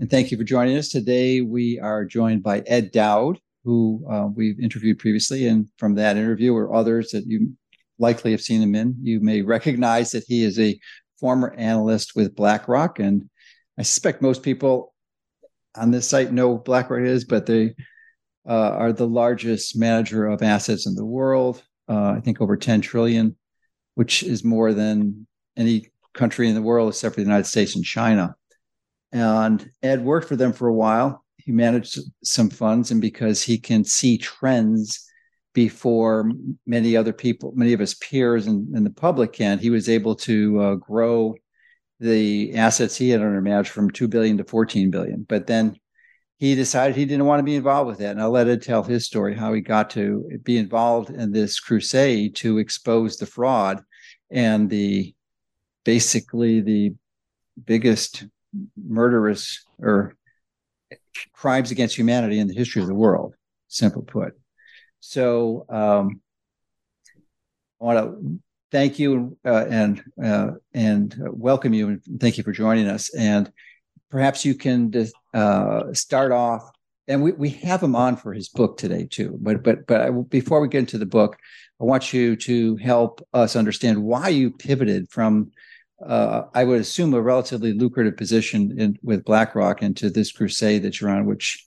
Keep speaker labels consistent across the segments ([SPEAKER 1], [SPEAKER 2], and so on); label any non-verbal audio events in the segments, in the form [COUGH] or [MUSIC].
[SPEAKER 1] and thank you for joining us. Today, we are joined by Ed Dowd, who uh, we've interviewed previously. And from that interview or others that you likely have seen him in, you may recognize that he is a former analyst with BlackRock. And I suspect most people on this site know BlackRock is, but they uh, are the largest manager of assets in the world. Uh, I think over 10 trillion, which is more than any country in the world except for the United States and China. And Ed worked for them for a while. He managed some funds, and because he can see trends before many other people, many of his peers and, and the public can, he was able to uh, grow the assets he had under management from 2 billion to 14 billion. But then he decided he didn't want to be involved with that. And I'll let Ed tell his story, how he got to be involved in this crusade to expose the fraud and the basically the biggest murderous or crimes against humanity in the history of the world, simple put. So um, I want to thank you uh, and uh, and welcome you and thank you for joining us. And perhaps you can uh, start off. And we, we have him on for his book today too. But but but I, before we get into the book, I want you to help us understand why you pivoted from uh, I would assume a relatively lucrative position in, with BlackRock into this crusade that you're on, which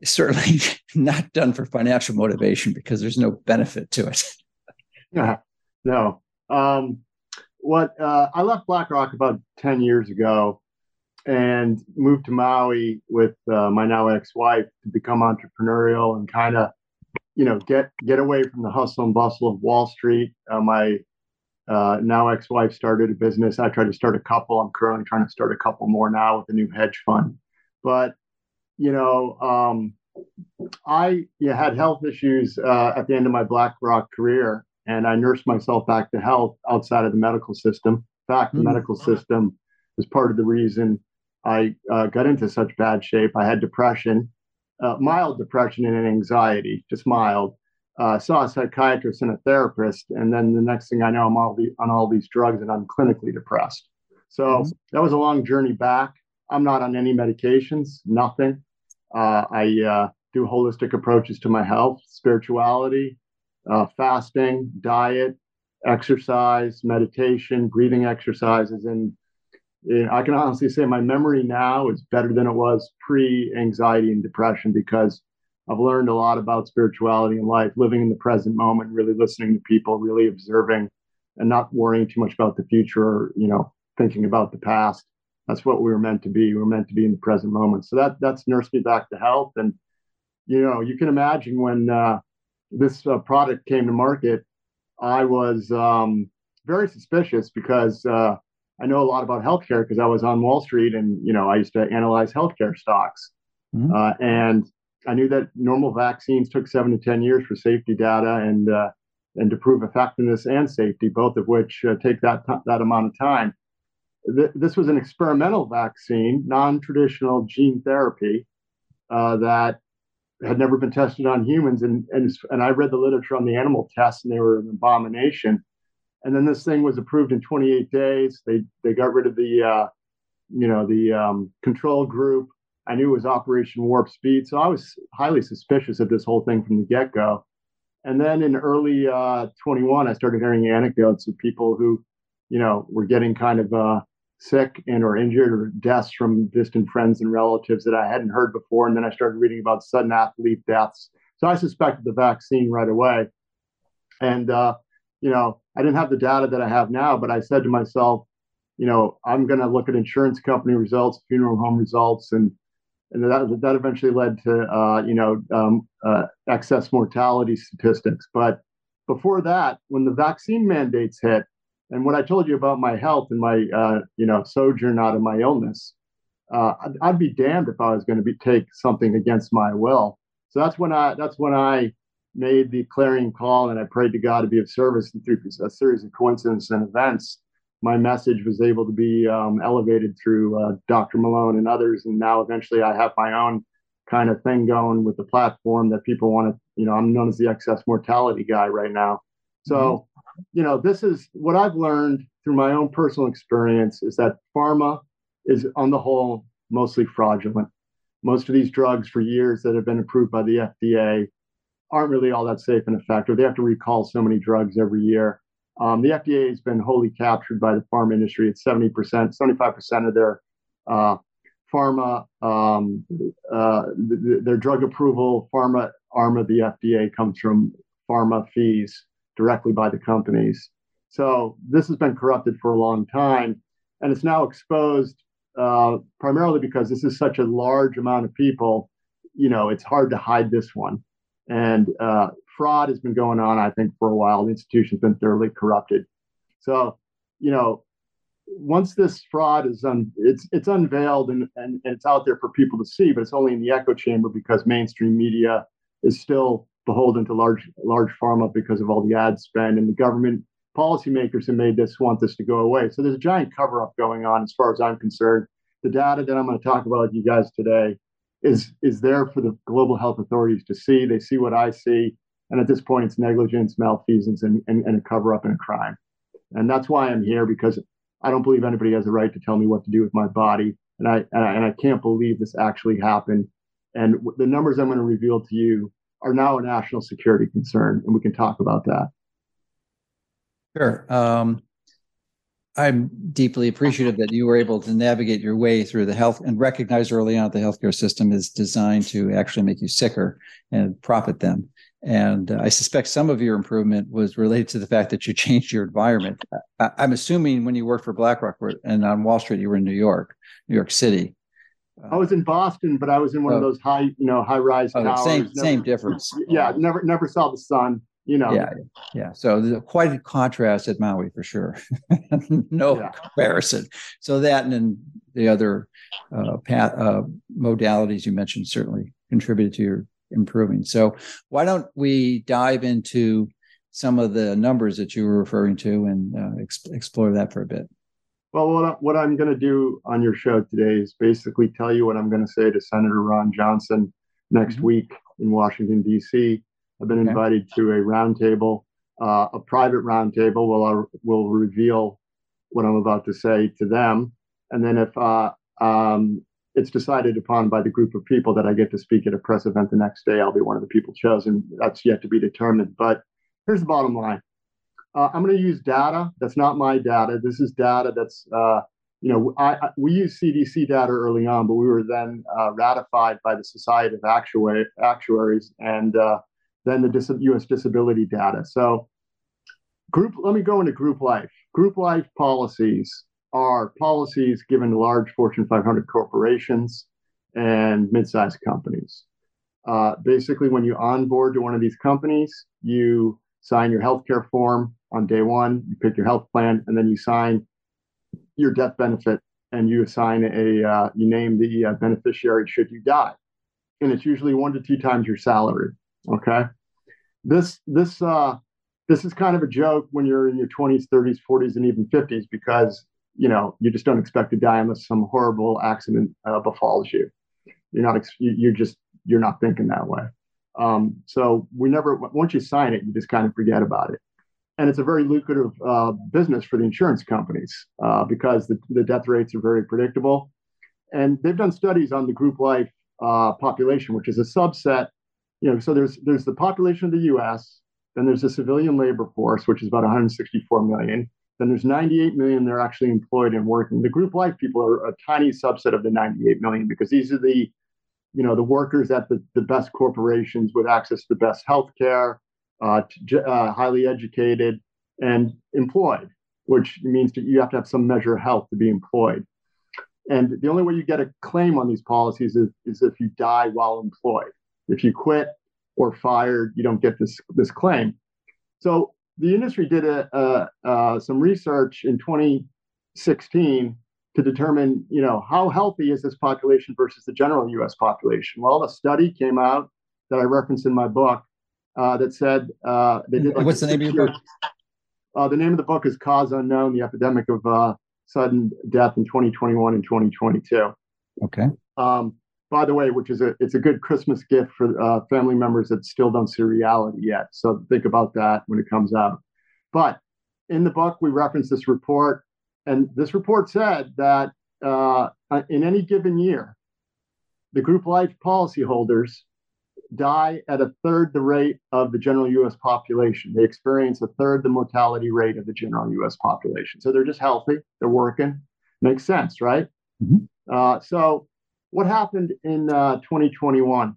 [SPEAKER 1] is certainly [LAUGHS] not done for financial motivation because there's no benefit to it.
[SPEAKER 2] yeah, no. Um, what uh, I left BlackRock about ten years ago and moved to Maui with uh, my now ex-wife to become entrepreneurial and kind of, you know, get get away from the hustle and bustle of Wall Street. Uh, my uh, now ex-wife started a business. I tried to start a couple. I'm currently trying to start a couple more now with a new hedge fund. But you know, um, I yeah, had health issues uh, at the end of my BlackRock career, and I nursed myself back to health outside of the medical system. In fact, the mm-hmm. medical system was part of the reason I uh, got into such bad shape. I had depression, uh, mild depression and anxiety, just mild uh, saw a psychiatrist and a therapist, and then the next thing I know, I'm all the, on all these drugs and I'm clinically depressed. So mm-hmm. that was a long journey back. I'm not on any medications, nothing. Uh, I uh, do holistic approaches to my health, spirituality, uh, fasting, diet, exercise, meditation, breathing exercises, and I can honestly say my memory now is better than it was pre anxiety and depression because I've learned a lot about spirituality and life, living in the present moment, really listening to people, really observing, and not worrying too much about the future or you know thinking about the past. That's what we were meant to be. We were meant to be in the present moment. So that that's nursed me back to health. And you know, you can imagine when uh, this uh, product came to market, I was um, very suspicious because uh, I know a lot about healthcare because I was on Wall Street and you know I used to analyze healthcare stocks. Mm-hmm. Uh, and I knew that normal vaccines took seven to 10 years for safety data and, uh, and to prove effectiveness and safety, both of which uh, take that, that amount of time. Th- this was an experimental vaccine, non traditional gene therapy uh, that had never been tested on humans. And, and, and I read the literature on the animal tests, and they were an abomination. And then this thing was approved in 28 days. They, they got rid of the, uh, you know, the um, control group I knew it was Operation Warp Speed. So I was highly suspicious of this whole thing from the get go. And then in early uh, 21, I started hearing anecdotes of people who, you know, were getting kind of uh, sick and or injured or deaths from distant friends and relatives that I hadn't heard before. And then I started reading about sudden athlete deaths. So I suspected the vaccine right away. And, uh, you know, I didn't have the data that I have now, but I said to myself, you know, I'm going to look at insurance company results, funeral home results, and and that that eventually led to uh, you know um, uh, excess mortality statistics. But before that, when the vaccine mandates hit, and what I told you about my health and my uh, you know sojourn out of my illness, uh, I'd, I'd, be damned if I was going to be take something against my will. So that's when I that's when I made the clarion call and I prayed to God to be of service. And through a series of coincidences and events, my message was able to be um, elevated through uh, Dr. Malone and others. And now eventually I have my own kind of thing going with the platform that people want to, you know, I'm known as the excess mortality guy right now. So, mm-hmm. you know, this is what I've learned through my own personal experience is that pharma is on the whole mostly fraudulent. Most of these drugs for years that have been approved by the FDA aren't really all that safe and effective. They have to recall so many drugs every year. Um, the FDA has been wholly captured by the pharma industry. It's 70%, 75% of their uh, pharma, um, uh, th- their drug approval, pharma arm of the FDA comes from pharma fees directly by the companies. So this has been corrupted for a long time, and it's now exposed uh, primarily because this is such a large amount of people. You know, it's hard to hide this one. And uh, fraud has been going on, I think, for a while. The institution's been thoroughly corrupted. So, you know, once this fraud is un, it's it's unveiled and, and, and it's out there for people to see, but it's only in the echo chamber because mainstream media is still beholden to large large pharma because of all the ad spend and the government policymakers have made this want this to go away. So there's a giant cover up going on as far as I'm concerned. The data that I'm going to talk about with you guys today is is there for the global health authorities to see. They see what I see, and at this point, it's negligence, malfeasance, and, and, and a cover up and a crime. And that's why I'm here because I don't believe anybody has a right to tell me what to do with my body, and I and I, and I can't believe this actually happened. And the numbers I'm going to reveal to you are now a national security concern, and we can talk about that.
[SPEAKER 1] Sure. Um, I'm deeply appreciative that you were able to navigate your way through the health and recognize early on that the healthcare system is designed to actually make you sicker and profit them. And uh, I suspect some of your improvement was related to the fact that you changed your environment. I, am assuming when you worked for BlackRock and on Wall Street, you were in New York, New York City.
[SPEAKER 2] I was in Boston, but I was in one oh, of those high, you know, high rise oh, towers.
[SPEAKER 1] Same, never, same difference.
[SPEAKER 2] Yeah, never, never saw the sun you know.
[SPEAKER 1] Yeah, yeah. So there's quite a contrast at Maui for sure. [LAUGHS] no yeah. comparison. So that and then the other uh, path, uh, modalities you mentioned certainly contributed to your improving. So why don't we dive into some of the numbers that you were referring to and uh, ex- explore that for a bit?
[SPEAKER 2] Well, what, I, what I'm going to do on your show today is basically tell you what I'm going to say to Senator Ron Johnson next mm-hmm. week in Washington, D.C. I've been okay. invited to a roundtable, uh, a private roundtable. Will I will reveal what I'm about to say to them, and then if uh, um, it's decided upon by the group of people that I get to speak at a press event the next day, I'll be one of the people chosen. That's yet to be determined. But here's the bottom line: uh, I'm going to use data. That's not my data. This is data that's uh, you know, I, I, we used CDC data early on, but we were then uh, ratified by the Society of Actuaries, and uh, than the dis- U.S. disability data. So, group. Let me go into group life. Group life policies are policies given to large Fortune 500 corporations and mid-sized companies. Uh, basically, when you onboard to one of these companies, you sign your healthcare form on day one. You pick your health plan, and then you sign your death benefit, and you assign a uh, you name the uh, beneficiary should you die, and it's usually one to two times your salary. Okay, this this uh, this is kind of a joke when you're in your 20s, 30s, 40s, and even 50s because you know you just don't expect to die unless some horrible accident uh, befalls you. You're not you're just you're not thinking that way. Um, so we never once you sign it, you just kind of forget about it. And it's a very lucrative uh, business for the insurance companies uh, because the, the death rates are very predictable. And they've done studies on the group life uh, population, which is a subset you know, so there's there's the population of the U.S. Then there's the civilian labor force, which is about 164 million. Then there's 98 million they're actually employed and working. The group life people are a tiny subset of the 98 million because these are the, you know, the workers at the, the best corporations with access to the best healthcare, uh, uh, highly educated, and employed, which means that you have to have some measure of health to be employed. And the only way you get a claim on these policies is, is if you die while employed. If you quit or fired, you don't get this this claim. So the industry did a, a, some research in 2016 to determine, you know, how healthy is this population versus the general U.S. population. Well, a study came out that I referenced in my book uh, that said uh,
[SPEAKER 1] they did. Like What's the name of your book?
[SPEAKER 2] Uh, the name of the book is Cause Unknown: The Epidemic of uh, Sudden Death in 2021 and 2022.
[SPEAKER 1] Okay.
[SPEAKER 2] Um, by the way, which is a it's a good Christmas gift for uh, family members that still don't see reality yet. So think about that when it comes out. But in the book, we reference this report, and this report said that uh, in any given year, the group life policyholders die at a third the rate of the general U.S. population. They experience a third the mortality rate of the general U.S. population. So they're just healthy, they're working. Makes sense, right? Mm-hmm. Uh, so what happened in uh, 2021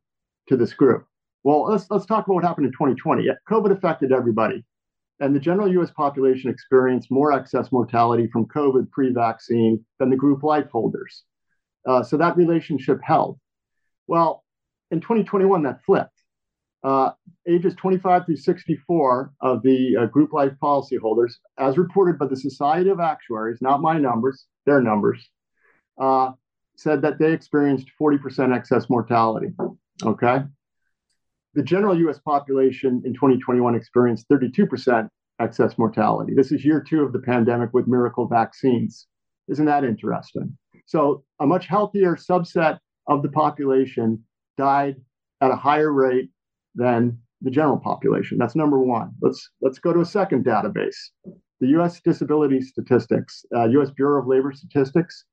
[SPEAKER 2] to this group? Well, let's let's talk about what happened in 2020. COVID affected everybody, and the general U.S. population experienced more excess mortality from COVID pre-vaccine than the group life holders. Uh, so that relationship held. Well, in 2021, that flipped. Uh, ages 25 through 64 of the uh, group life policyholders, as reported by the Society of Actuaries, not my numbers, their numbers, uh, said that they experienced 40% excess mortality. Okay. The general US population in 2021 experienced 32% excess mortality. This is year two of the pandemic with miracle vaccines. Isn't that interesting? So, a much healthier subset of the population died at a higher rate than the general population. That's number one. Let's let's go to a second database. The U.S. Disability Statistics, uh, U.S. Bureau of Labor Statistics,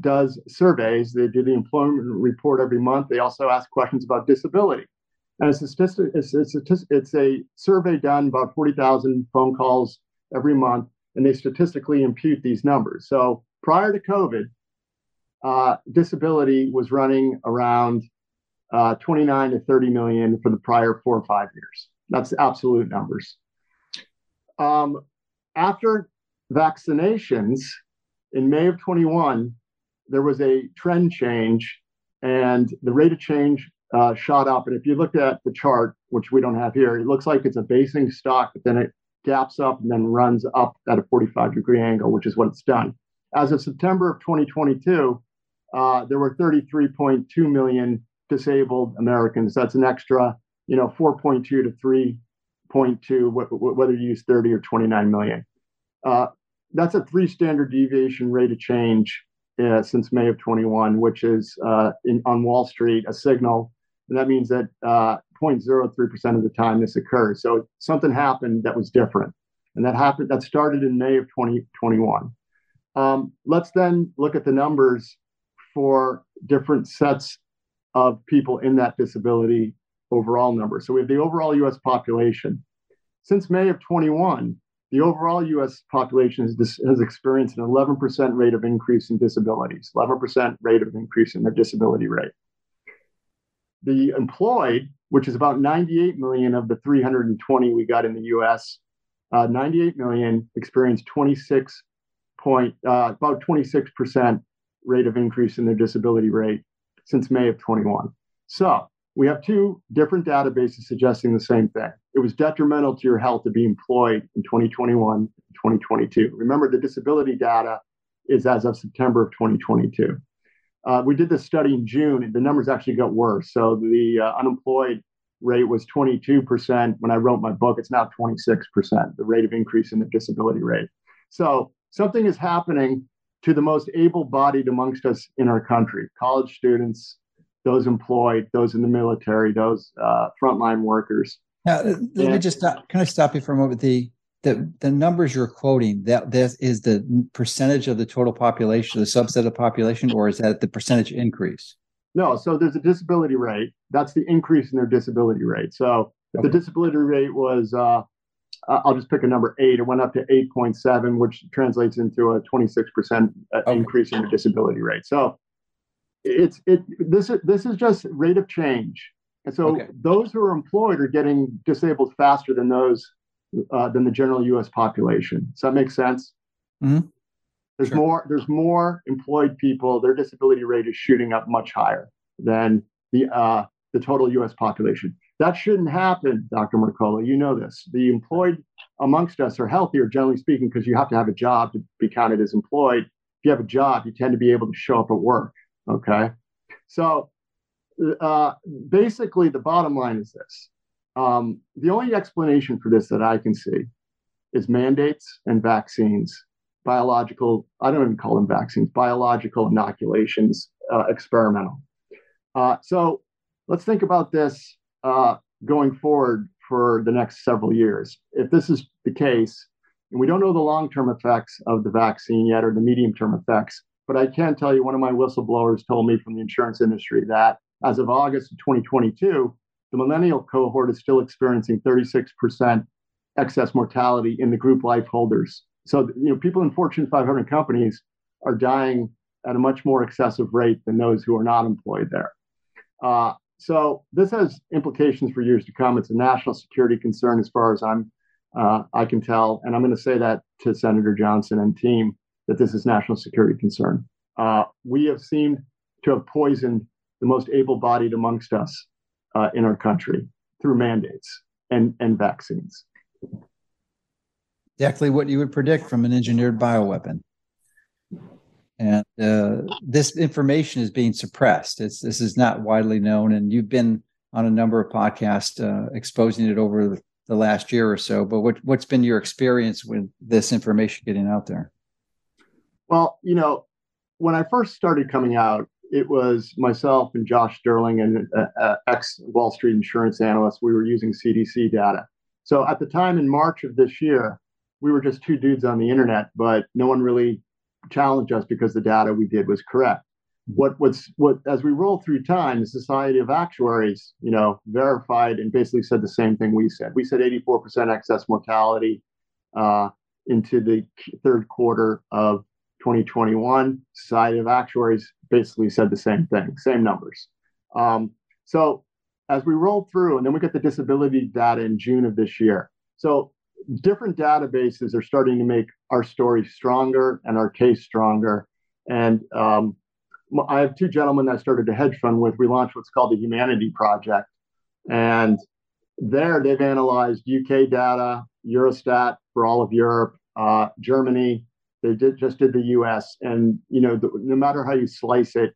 [SPEAKER 2] does surveys. They do the employment report every month. They also ask questions about disability. And it's a, statistic, it's, a, it's a survey done about 40,000 phone calls every month, and they statistically impute these numbers. So prior to COVID, uh, disability was running around uh, 29 to 30 million for the prior four or five years. That's absolute numbers. Um, after vaccinations in May of 21, there was a trend change and the rate of change uh, shot up. And if you look at the chart, which we don't have here, it looks like it's a basing stock, but then it gaps up and then runs up at a 45 degree angle, which is what it's done. As of September of 2022, uh, there were 33.2 million disabled Americans. That's an extra, you know, 4.2 to 3.2, whether you use 30 or 29 million. Uh, that's a three standard deviation rate of change uh, since May of 21, which is uh, in, on Wall Street a signal. And that means that uh, 0.03% of the time this occurs. So something happened that was different. And that happened, that started in May of 2021. Um, let's then look at the numbers for different sets of people in that disability overall number. So we have the overall US population. Since May of 21, the overall US population has, has experienced an 11% rate of increase in disabilities, 11% rate of increase in their disability rate. The employed, which is about 98 million of the 320 we got in the US, uh, 98 million experienced 26 point, uh, about 26% rate of increase in their disability rate since May of 21. So we have two different databases suggesting the same thing. It was detrimental to your health to be employed in 2021 and 2022. Remember, the disability data is as of September of 2022. Uh, we did this study in June, and the numbers actually got worse. So the uh, unemployed rate was 22% when I wrote my book. It's now 26%, the rate of increase in the disability rate. So something is happening to the most able bodied amongst us in our country college students, those employed, those in the military, those uh, frontline workers.
[SPEAKER 1] Now, let me just stop, can I stop you for a moment? The the the numbers you're quoting that that is the percentage of the total population, the subset of the population, or is that the percentage increase?
[SPEAKER 2] No, so there's a disability rate. That's the increase in their disability rate. So if okay. the disability rate was, uh, I'll just pick a number eight, it went up to 8.7, which translates into a 26% uh, okay. increase in the disability rate. So it's it this is this is just rate of change and so okay. those who are employed are getting disabled faster than those uh, than the general us population does that make sense mm-hmm. there's sure. more there's more employed people their disability rate is shooting up much higher than the uh, the total us population that shouldn't happen dr mercola you know this the employed amongst us are healthier generally speaking because you have to have a job to be counted as employed If you have a job, you tend to be able to show up at work. Okay. So uh, basically, the bottom line is this um, the only explanation for this that I can see is mandates and vaccines, biological, I don't even call them vaccines, biological inoculations, uh, experimental. Uh, so let's think about this uh, going forward for the next several years. If this is the case, and we don't know the long term effects of the vaccine yet or the medium term effects, but I can tell you one of my whistleblowers told me from the insurance industry that as of August of 2022, the millennial cohort is still experiencing 36% excess mortality in the group life holders. So, you know, people in Fortune 500 companies are dying at a much more excessive rate than those who are not employed there. Uh, so this has implications for years to come. It's a national security concern, as far as I'm uh, I can tell, and I'm going to say that to Senator Johnson and team that this is national security concern. Uh, we have seemed to have poisoned the most able-bodied amongst us uh, in our country through mandates and and vaccines.
[SPEAKER 1] Exactly what you would predict from an engineered bioweapon and uh, this information is being suppressed. It's, this is not widely known, and you've been on a number of podcasts uh, exposing it over the last year or so. But what, what's been your experience with this information getting out there?
[SPEAKER 2] Well, you know, when I first started coming out, it was myself and Josh Sterling and uh, uh ex Wall Street insurance analyst. We were using CDC data. So at the time in March of this year, we were just two dudes on the internet, but no one really challenged us because the data we did was correct. What what's what as we roll through time, the Society of Actuaries, you know, verified and basically said the same thing we said. We said 84% excess mortality uh, into the third quarter of 2021. Society of Actuaries basically said the same thing, same numbers. Um, so as we roll through, and then we get the disability data in June of this year. So different databases are starting to make our story stronger and our case stronger. And um, I have two gentlemen that I started a hedge fund with. We launched what's called the Humanity Project. And there they've analyzed UK data, Eurostat for all of Europe, uh, Germany. They did, just did the US. And, you know, the, no matter how you slice it,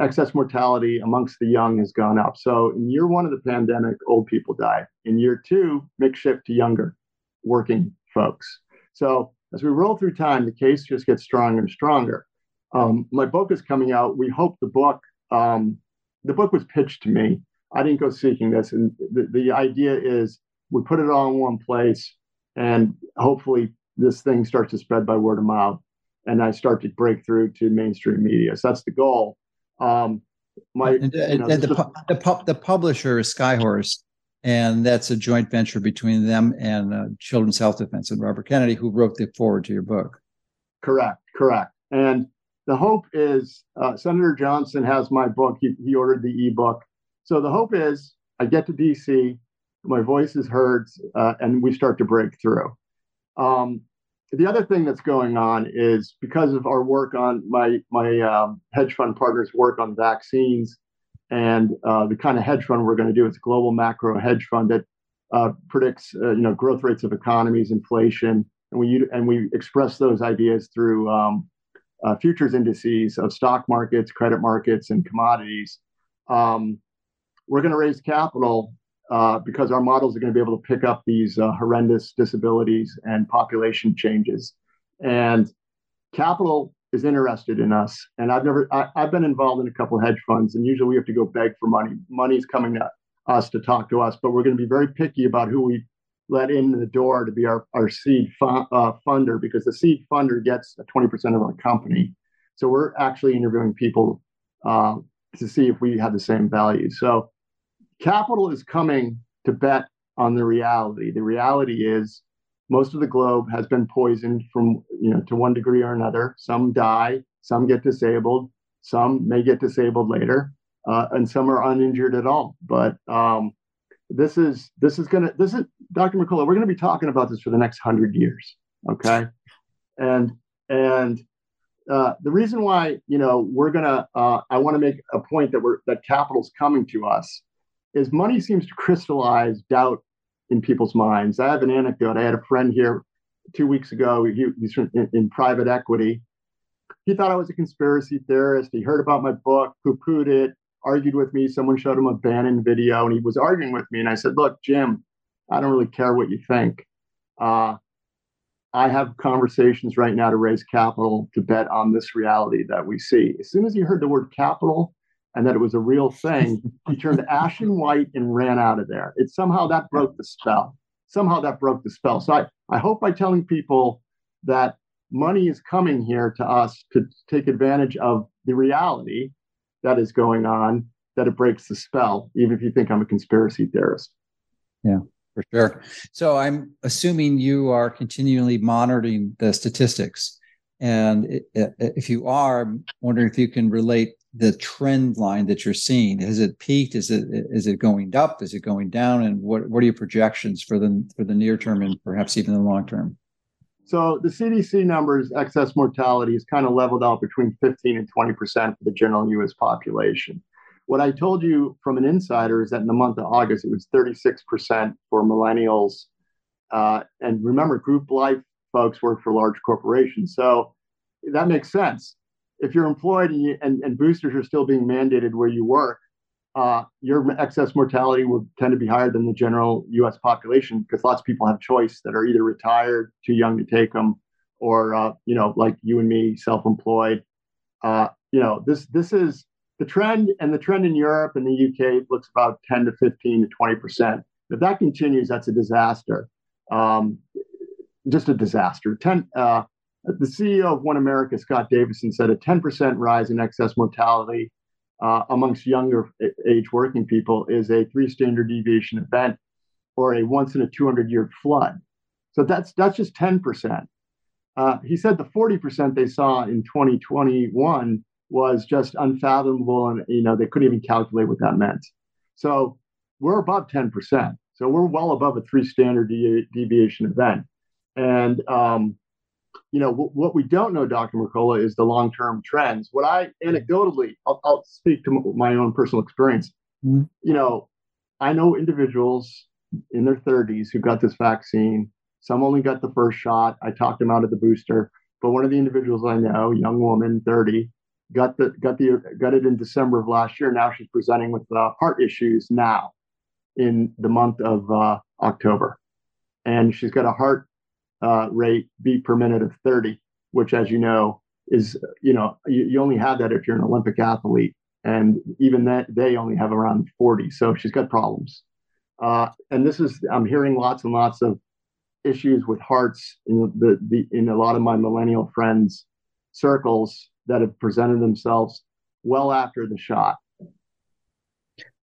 [SPEAKER 2] excess mortality amongst the young has gone up. So in year one of the pandemic, old people died. In year two, mix shift to younger working folks. So as we roll through time, the case just gets stronger and stronger. Um, my book is coming out. We hope the book, um, the book was pitched to me. I didn't go seeking this. And the, the idea is we put it all in one place and hopefully this thing starts to spread by word of mouth and I start to break through to mainstream media. So that's the goal. Um,
[SPEAKER 1] my, and, you know, and the, the, the, the publisher is Skyhorse and that's a joint venture between them and uh, Children's Health Defense and Robert Kennedy, who wrote the foreword to your book.
[SPEAKER 2] Correct, correct. And the hope is uh, Senator Johnson has my book. He, he ordered the ebook. So the hope is I get to DC, my voice is heard, uh, and we start to break through. Um, the other thing that's going on is because of our work on my my um, hedge fund partners' work on vaccines and uh, the kind of hedge fund we're going to do is a global macro hedge fund that uh, predicts uh, you know growth rates of economies, inflation, and we and we express those ideas through um, uh, futures indices of stock markets, credit markets, and commodities. Um, we're going to raise capital uh, because our models are going to be able to pick up these uh, horrendous disabilities and population changes. And capital is interested in us. And I've never, I, have been involved in a couple hedge funds, and usually we have to go beg for money. Money's coming to us to talk to us, but we're going to be very picky about who we let in the door to be our, our seed uh, funder because the seed funder gets 20% of our company. So we're actually interviewing people uh, to see if we have the same values. So capital is coming to bet on the reality. The reality is most of the globe has been poisoned from you know to one degree or another some die some get disabled some may get disabled later uh, and some are uninjured at all but um, this is this is gonna this is dr McCullough. we're gonna be talking about this for the next hundred years okay and and uh, the reason why you know we're gonna uh, i want to make a point that we're that capital's coming to us is money seems to crystallize doubt in people's minds. I have an anecdote. I had a friend here two weeks ago. He, he's in, in, private equity, he thought I was a conspiracy theorist. He heard about my book, poo pooed it, argued with me. Someone showed him a Bannon video and he was arguing with me. And I said, Look, Jim, I don't really care what you think. Uh, I have conversations right now to raise capital to bet on this reality that we see. As soon as he heard the word capital and that it was a real thing, [LAUGHS] he turned ashen white and ran out of there. It somehow that broke the spell. Somehow that broke the spell. So I, I hope by telling people that money is coming here to us to take advantage of the reality that is going on, that it breaks the spell, even if you think I'm a conspiracy theorist.
[SPEAKER 1] Yeah, for sure. So I'm assuming you are continually monitoring the statistics. And if you are, I'm wondering if you can relate the trend line that you're seeing. Has it peaked? Is it is it going up? Is it going down? And what what are your projections for the for the near term and perhaps even the long term?
[SPEAKER 2] So the CDC numbers, excess mortality is kind of leveled out between 15 and 20% for the general US population. What I told you from an insider is that in the month of August, it was 36% for millennials. Uh, and remember, group life folks work for large corporations. So that makes sense. If you're employed and, you, and, and boosters are still being mandated where you work, uh, your excess mortality will tend to be higher than the general U.S. population because lots of people have choice that are either retired, too young to take them, or uh, you know, like you and me, self-employed. Uh, you know, this this is the trend, and the trend in Europe and the UK looks about 10 to 15 to 20 percent. If that continues, that's a disaster. Um, just a disaster. 10. Uh, the CEO of One America, Scott Davison, said a 10% rise in excess mortality uh, amongst younger age working people is a three standard deviation event or a once in a 200 year flood. So that's that's just 10%. Uh, he said the 40% they saw in 2021 was just unfathomable, and you know they couldn't even calculate what that meant. So we're above 10%. So we're well above a three standard de- deviation event, and um, you know, w- what we don't know, Dr. Mercola, is the long term trends. What I anecdotally, I'll, I'll, speak to my own personal experience. Mm-hmm. You know, I know individuals in their 30s who got this vaccine. Some only got the first shot. I talked them out of the booster. But one of the individuals I know, young woman, 30, got the got the got it in December of last year. Now she's presenting with uh, heart issues now in the month of uh, October, and she's got a heart uh, rate beat per minute of 30, which, as you know, is you know you, you, only have that if you're an Olympic athlete, and even that they only have around 40. So she's got problems. Uh, and this is I'm hearing lots and lots of issues with hearts in the, the in a lot of my millennial friends circles that have presented themselves well after the shot.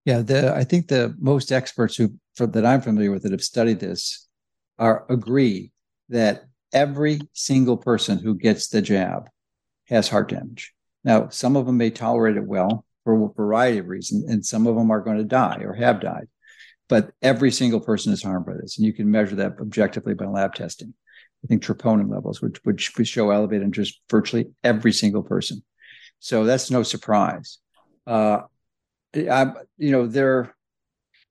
[SPEAKER 1] Yeah, the I think the most experts who that I'm familiar with that have studied this are agree that every single person who gets the jab has heart damage. Now, some of them may tolerate it well for a variety of reasons, and some of them are going to die or have died. But every single person is harmed by this, and you can measure that objectively by lab testing. I think troponin levels, which which show elevated in just virtually every single person. So that's no surprise. Uh, I, you know, there,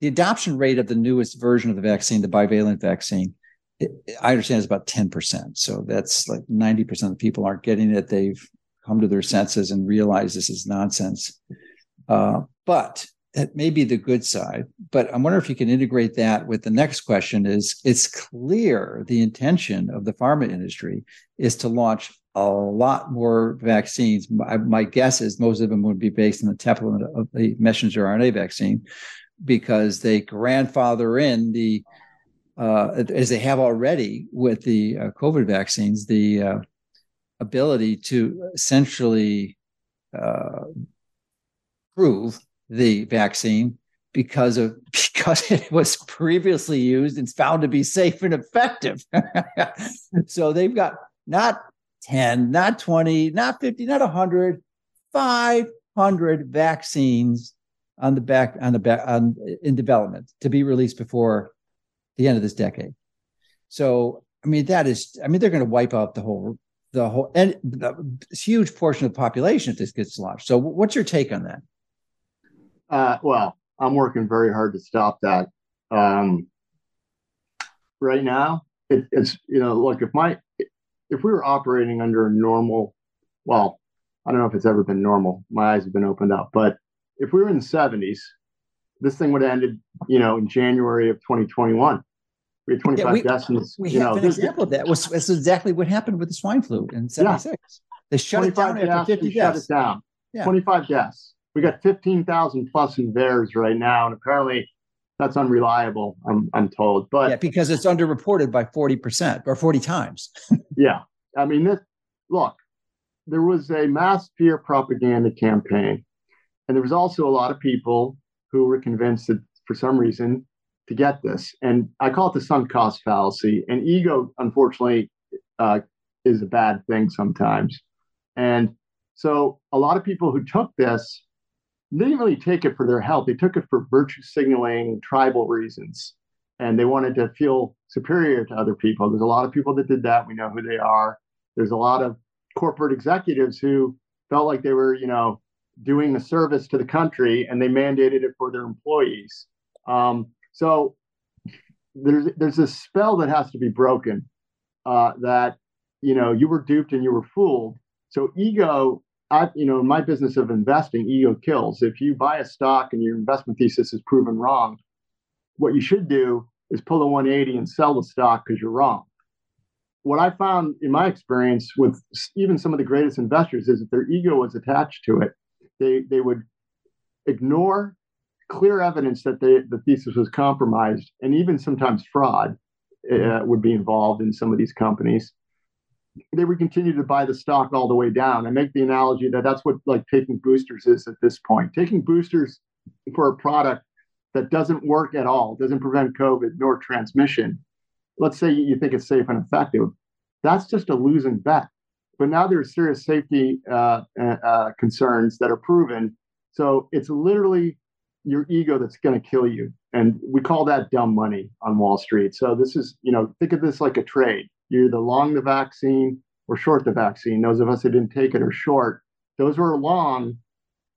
[SPEAKER 1] the adoption rate of the newest version of the vaccine, the bivalent vaccine, I understand it's about 10%. So that's like 90% of people aren't getting it. They've come to their senses and realize this is nonsense. Uh, but that may be the good side. But I wonder if you can integrate that with the next question is it's clear the intention of the pharma industry is to launch a lot more vaccines. My, my guess is most of them would be based on the template of the messenger RNA vaccine because they grandfather in the uh, as they have already with the uh, COVID vaccines, the uh, ability to essentially uh, prove the vaccine because of [LAUGHS] because it was previously used and found to be safe and effective. [LAUGHS] so they've got not 10, not 20, not 50, not 100, 500 vaccines on the back on the back on in development to be released before the end of this decade. So, I mean, that is, I mean, they're going to wipe out the whole, the whole, and the huge portion of the population if this gets launched. So, what's your take on that?
[SPEAKER 2] Uh, well, I'm working very hard to stop that. Um, right now, it, it's you know, look if my if we were operating under a normal, well, I don't know if it's ever been normal. My eyes have been opened up, but if we were in the 70s, this thing would have ended, you know, in January of 2021. We had 25 yeah, we, deaths.
[SPEAKER 1] We
[SPEAKER 2] you
[SPEAKER 1] have know, an example of that. Was that's exactly what happened with the swine flu in 76. Yeah. They shut it down deaths, after 50 deaths.
[SPEAKER 2] Shut it down. Yeah. 25 deaths. We got 15,000 plus in VAERS right now, and apparently that's unreliable. I'm I'm told, but
[SPEAKER 1] yeah, because it's underreported by 40 percent or 40 times. [LAUGHS]
[SPEAKER 2] yeah, I mean, this look, there was a mass fear propaganda campaign, and there was also a lot of people who were convinced that for some reason to get this, and I call it the sunk cost fallacy. And ego, unfortunately, uh, is a bad thing sometimes, and so a lot of people who took this didn't really take it for their health. They took it for virtue signaling, tribal reasons, and they wanted to feel superior to other people. There's a lot of people that did that. We know who they are. There's a lot of corporate executives who felt like they were, you know, doing a service to the country, and they mandated it for their employees. Um, so there's there's a spell that has to be broken. Uh, that you know you were duped and you were fooled. So ego I, you know, in my business of investing, ego kills. If you buy a stock and your investment thesis is proven wrong, what you should do is pull a 180 and sell the stock because you're wrong. What I found in my experience with even some of the greatest investors is that their ego was attached to it. They they would ignore clear evidence that they, the thesis was compromised, and even sometimes fraud uh, would be involved in some of these companies they would continue to buy the stock all the way down. I make the analogy that that's what like taking boosters is at this point. Taking boosters for a product that doesn't work at all, doesn't prevent COVID nor transmission. Let's say you think it's safe and effective. That's just a losing bet. But now there's serious safety uh, uh, concerns that are proven. So it's literally your ego that's going to kill you. And we call that dumb money on Wall Street. So this is, you know, think of this like a trade you're either long the vaccine or short the vaccine. Those of us that didn't take it are short. Those who are long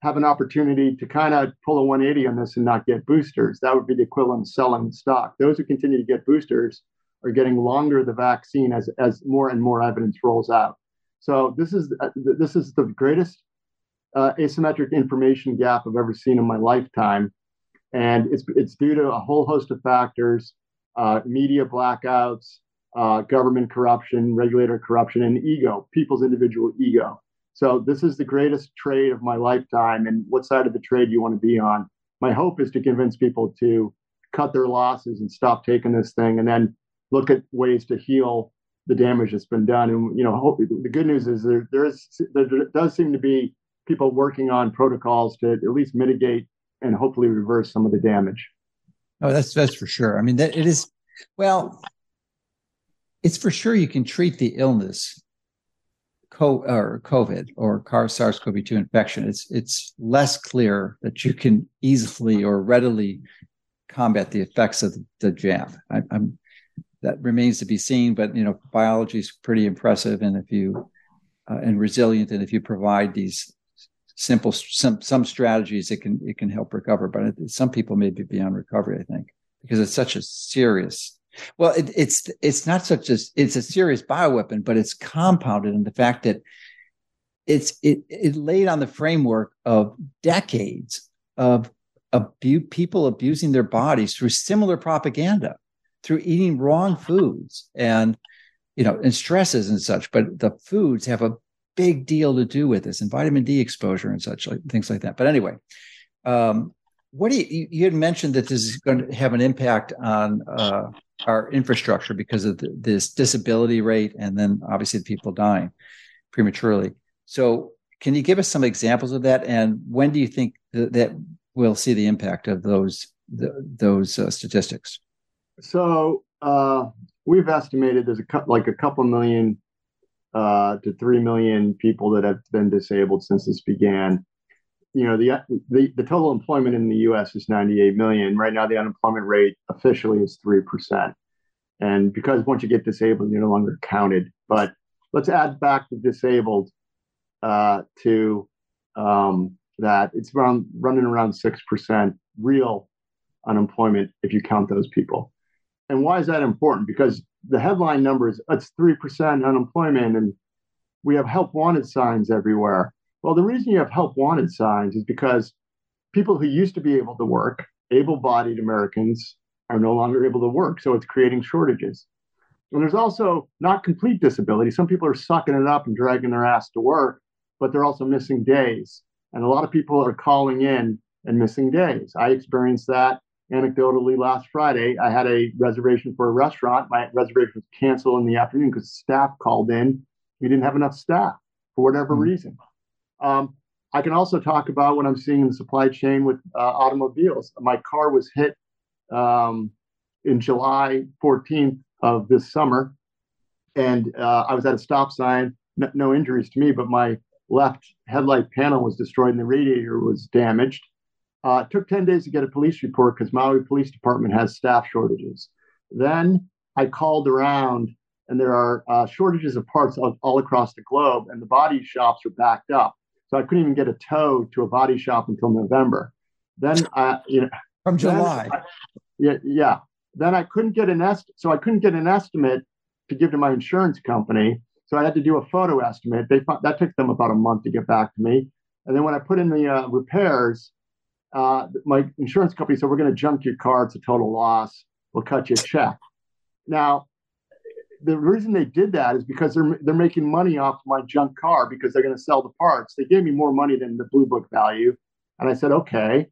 [SPEAKER 2] have an opportunity to kind of pull a 180 on this and not get boosters. That would be the equivalent of selling stock. Those who continue to get boosters are getting longer the vaccine as, as more and more evidence rolls out. So this is uh, this is the greatest uh, asymmetric information gap I've ever seen in my lifetime, and it's it's due to a whole host of factors, uh, media blackouts, uh, government corruption, regulator corruption, and ego, people's individual ego. So this is the greatest trade of my lifetime. And what side of the trade you want to be on? My hope is to convince people to cut their losses and stop taking this thing, and then look at ways to heal the damage that's been done. And you know, hope, the good news is there there is there does seem to be people working on protocols to at least mitigate and hopefully reverse some of the damage.
[SPEAKER 1] Oh, that's that's for sure. I mean, that it is. Well, it's for sure you can treat the illness co- or COVID or CAR SARS-CoV-2 infection. It's it's less clear that you can easily or readily combat the effects of the jab. I, am that remains to be seen, but you know, biology is pretty impressive, and if you uh, and resilient, and if you provide these simple some some strategies, it can it can help recover. But it, some people may be beyond recovery, I think, because it's such a serious well, it, it's it's not such a it's a serious bioweapon, but it's compounded in the fact that it's it it laid on the framework of decades of abu- people abusing their bodies through similar propaganda, through eating wrong foods and you know and stresses and such. But the foods have a big deal to do with this, and vitamin D exposure and such like things like that. But anyway, um, what do you you had mentioned that this is going to have an impact on uh, our infrastructure because of the, this disability rate and then obviously the people dying prematurely. So, can you give us some examples of that? And when do you think that, that we'll see the impact of those the, those uh, statistics?
[SPEAKER 2] So, uh, we've estimated there's a like a couple million uh, to three million people that have been disabled since this began. You know, the, the the total employment in the U.S. is 98 million. Right now, the unemployment rate officially is three percent. And because once you get disabled, you're no longer counted. But let's add back the disabled uh, to um, that. It's around running around six percent real unemployment if you count those people. And why is that important? Because the headline numbers it's three percent unemployment, and we have help wanted signs everywhere. Well, the reason you have help wanted signs is because people who used to be able to work, able bodied Americans, are no longer able to work. So it's creating shortages. And there's also not complete disability. Some people are sucking it up and dragging their ass to work, but they're also missing days. And a lot of people are calling in and missing days. I experienced that anecdotally last Friday. I had a reservation for a restaurant. My reservation was canceled in the afternoon because staff called in. We didn't have enough staff for whatever mm-hmm. reason. Um, I can also talk about what I'm seeing in the supply chain with uh, automobiles. My car was hit um, in July 14th of this summer, and uh, I was at a stop sign. No, no injuries to me, but my left headlight panel was destroyed and the radiator was damaged. Uh, it took 10 days to get a police report because Maui Police Department has staff shortages. Then I called around, and there are uh, shortages of parts all, all, across the globe, and the body shops are backed up. So I couldn't even get a tow to a body shop until November. Then, I, you know,
[SPEAKER 1] from July.
[SPEAKER 2] I, yeah, yeah. Then I couldn't get an est, so I couldn't get an estimate to give to my insurance company. So I had to do a photo estimate. They that took them about a month to get back to me. And then when I put in the uh, repairs, uh, my insurance company said, We're going to junk your car. It's a total loss. We'll cut you a check. Now, the reason they did that is because they're, they're making money off my junk car because they're going to sell the parts. They gave me more money than the Blue Book value. And I said, Okay.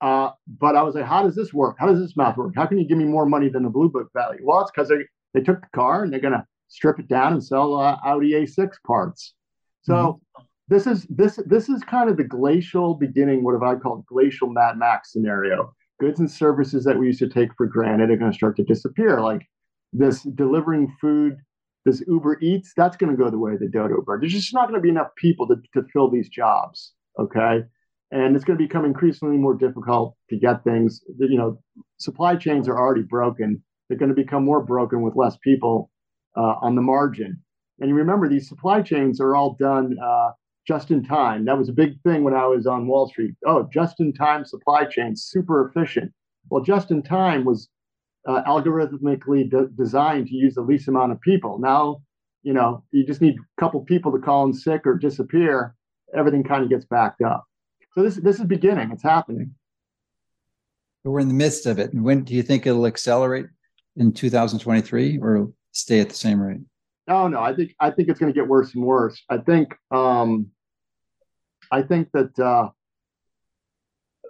[SPEAKER 2] Uh, but I was like, How does this work? How does this math work? How can you give me more money than the Blue Book value? Well, it's because they, they took the car and they're going to strip it down and sell uh, Audi A6 parts. So, mm-hmm this is this this is kind of the glacial beginning, what have I called glacial Mad Max scenario. Goods and services that we used to take for granted are going to start to disappear. Like this delivering food, this Uber Eats, that's going to go the way of the dodo bird. There's just not going to be enough people to, to fill these jobs. Okay. And it's going to become increasingly more difficult to get things. You know, supply chains are already broken. They're going to become more broken with less people uh, on the margin. And you remember, these supply chains are all done uh, just in time. That was a big thing when I was on Wall Street. Oh, just in time supply chain, super efficient. Well, just in time was uh, algorithmically de- designed to use the least amount of people. Now, you know, you just need a couple people to call in sick or disappear. Everything kind of gets backed up. So this this is beginning. It's happening.
[SPEAKER 1] We're in the midst of it. And when do you think it'll accelerate in 2023 or stay at the same rate?
[SPEAKER 2] No, no. I think I think it's going to get worse and worse. I think um, I think that uh,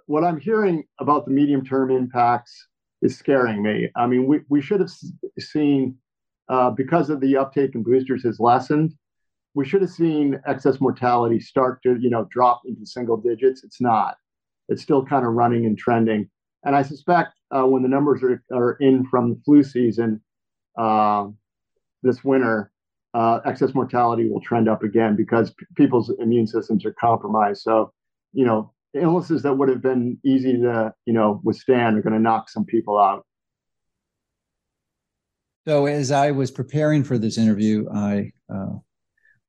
[SPEAKER 2] what I'm hearing about the medium term impacts is scaring me. I mean, we, we should have seen, uh, because of the uptake in boosters has lessened, we should have seen excess mortality start to, you know, drop into single digits. It's not. It's still kind of running and trending. And I suspect uh, when the numbers are, are in from the flu season uh, this winter, uh, excess mortality will trend up again because p- people's immune systems are compromised. So, you know, illnesses that would have been easy to, you know, withstand are going to knock some people out.
[SPEAKER 1] So, as I was preparing for this interview, I uh,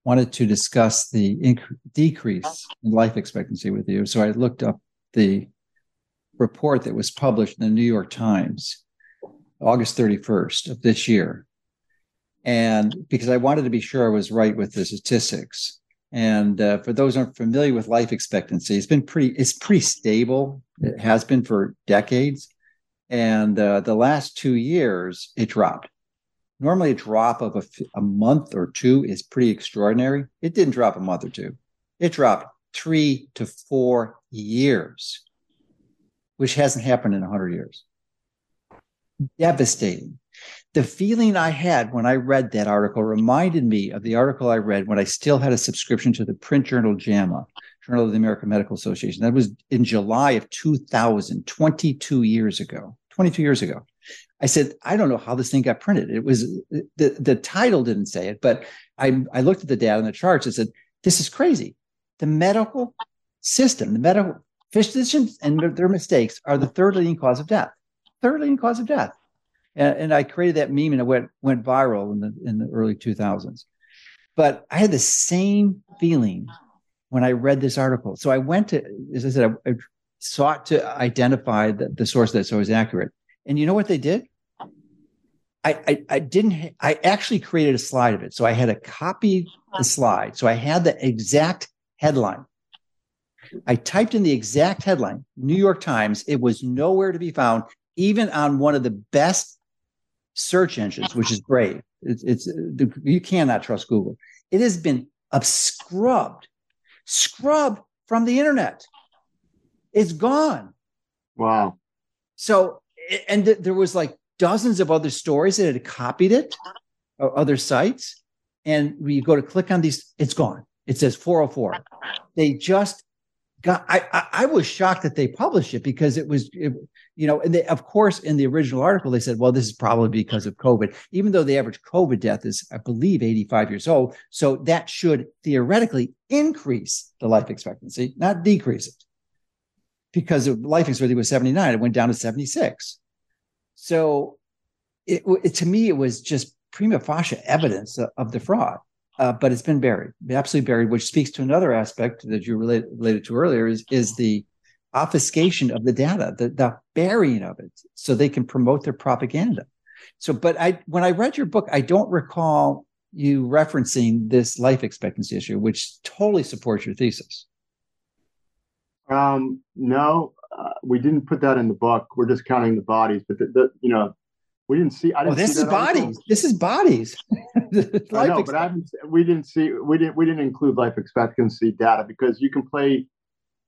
[SPEAKER 1] wanted to discuss the inc- decrease in life expectancy with you. So, I looked up the report that was published in the New York Times, August 31st of this year and because I wanted to be sure I was right with the statistics. And uh, for those aren't familiar with life expectancy, it's been pretty it's pretty stable. It has been for decades, and uh, the last two years it dropped. Normally, a drop of a, a month or two is pretty extraordinary. It didn't drop a month or two; it dropped three to four years, which hasn't happened in hundred years. Devastating the feeling I had when I read that article reminded me of the article I read when I still had a subscription to the print journal JAMA, Journal of the American Medical Association. That was in July of 2000, 22 years ago. 22 years ago. I said, I don't know how this thing got printed. It was the, the title didn't say it, but I, I looked at the data and the charts and said, this is crazy. The medical system, the medical physicians and their mistakes are the third leading cause of death. Third leading cause of death and, and I created that meme and it went went viral in the in the early 2000s. But I had the same feeling when I read this article. So I went to, as I said, I, I sought to identify the, the source that's always accurate. And you know what they did? I, I, I didn't I actually created a slide of it. So I had a copy the slide. So I had the exact headline. I typed in the exact headline, New York Times. It was nowhere to be found, even on one of the best search engines, which is Brave. It's, it's you cannot trust Google. It has been scrubbed, scrubbed from the internet. It's gone.
[SPEAKER 2] Wow.
[SPEAKER 1] So, and th- there was like dozens of other stories that had copied it, other sites, and when you go to click on these, it's gone. It says 404. They just got. I I, I was shocked that they published it because it was, it, you know, and they, of course in the original article they said, well, this is probably because of COVID, even though the average COVID death is, I believe, 85 years old. So that should theoretically increase the life expectancy, not decrease it because of life expectancy was 79 it went down to 76 so it, it, to me it was just prima facie evidence of, of the fraud uh, but it's been buried absolutely buried which speaks to another aspect that you related, to earlier is, is the obfuscation of the data the, the burying of it so they can promote their propaganda so but i when i read your book i don't recall you referencing this life expectancy issue which totally supports your thesis
[SPEAKER 2] um, no, uh, we didn't put that in the book. We're just counting the bodies, but the, the you know, we didn't see. I didn't.
[SPEAKER 1] this
[SPEAKER 2] see
[SPEAKER 1] is bodies.
[SPEAKER 2] Article.
[SPEAKER 1] This is bodies. [LAUGHS]
[SPEAKER 2] I know, but I haven't. We didn't see. We didn't. We didn't include life expectancy data because you can play.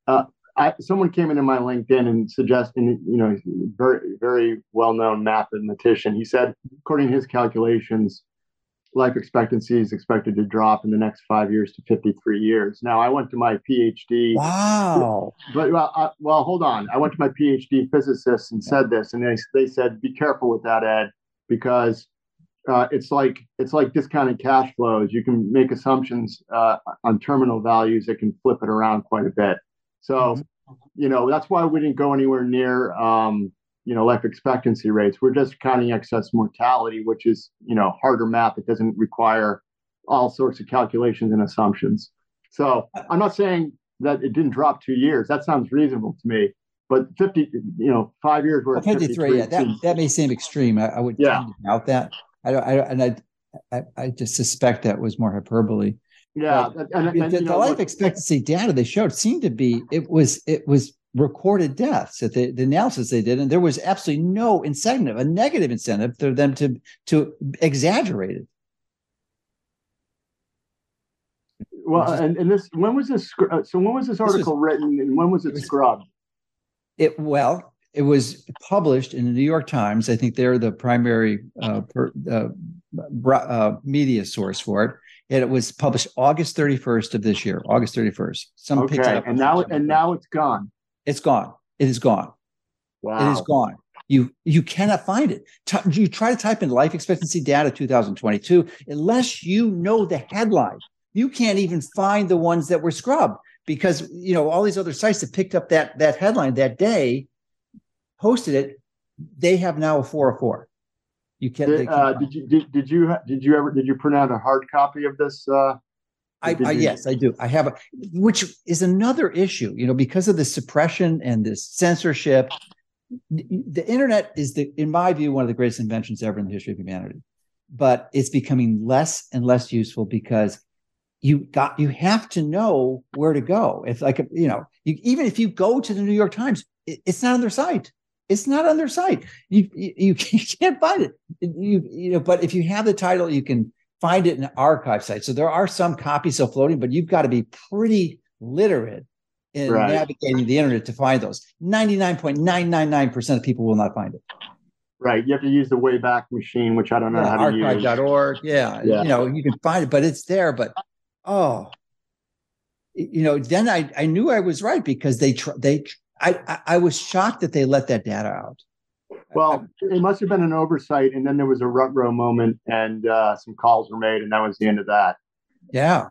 [SPEAKER 2] Uh, I, someone came into my LinkedIn and suggested, you know, very very well known mathematician. He said, according to his calculations, life expectancy is expected to drop in the next five years to 53 years. Now, I went to my PhD.
[SPEAKER 1] Wow.
[SPEAKER 2] But well, I, well, hold on. I went to my PhD physicist and said this, and they they said, be careful with that, Ed, because uh, it's like it's like discounted cash flows. You can make assumptions uh, on terminal values that can flip it around quite a bit. So, mm-hmm. you know, that's why we didn't go anywhere near. Um, you know life expectancy rates. We're just counting excess mortality which is you know harder math. It doesn't require all sorts of calculations and assumptions. So i'm not saying that it didn't drop two years. That sounds reasonable to me. But 50 you know five years
[SPEAKER 1] worth 53 yeah that, that may seem extreme. I, I would yeah. doubt that. I don't I, and I, I i just suspect that was more hyperbole.
[SPEAKER 2] Yeah
[SPEAKER 1] and, and, and, the, the life look, expectancy data they showed seemed to be it was it was recorded deaths at the, the analysis they did, and there was absolutely no incentive, a negative incentive for them to to exaggerate it.
[SPEAKER 2] Well, and, and this when was this? Uh, so when was this article was, written, and when was it, it was, scrubbed?
[SPEAKER 1] It well, it was published in the New York Times. I think they're the primary uh, per, uh, uh, media source for it. And it was published August 31st of this year, August 31st.
[SPEAKER 2] Some okay, and now and now it's gone.
[SPEAKER 1] It's gone. It is gone. Wow. It is gone. You you cannot find it. T- you try to type in life expectancy data 2022, unless you know the headline, you can't even find the ones that were scrubbed because you know all these other sites that picked up that that headline that day, posted it. They have now a 404.
[SPEAKER 2] You can't. Did, uh, did you did, did you did you ever did you print out a hard copy of this uh,
[SPEAKER 1] I, I, yes, I do. I have a, which is another issue, you know, because of the suppression and this censorship. The internet is the, in my view, one of the greatest inventions ever in the history of humanity. But it's becoming less and less useful because you got you have to know where to go. If like you know, you, even if you go to the New York Times, it, it's not on their site. It's not on their site. You, you you [LAUGHS] can't find it. You you know, but if you have the title, you can find it in archive sites. So there are some copies still floating, but you've got to be pretty literate in right. navigating the internet to find those. 99.999% of people will not find it.
[SPEAKER 2] Right. You have to use the Wayback Machine, which I don't know
[SPEAKER 1] yeah,
[SPEAKER 2] how to use.
[SPEAKER 1] Archive.org. Yeah. yeah. You know, you can find it, but it's there. But oh, you know, then I, I knew I was right because they, tr- they, I, I, I was shocked that they let that data out.
[SPEAKER 2] Well, it must have been an oversight, and then there was a rut row moment, and uh, some calls were made, and that was the end of that.
[SPEAKER 1] Yeah,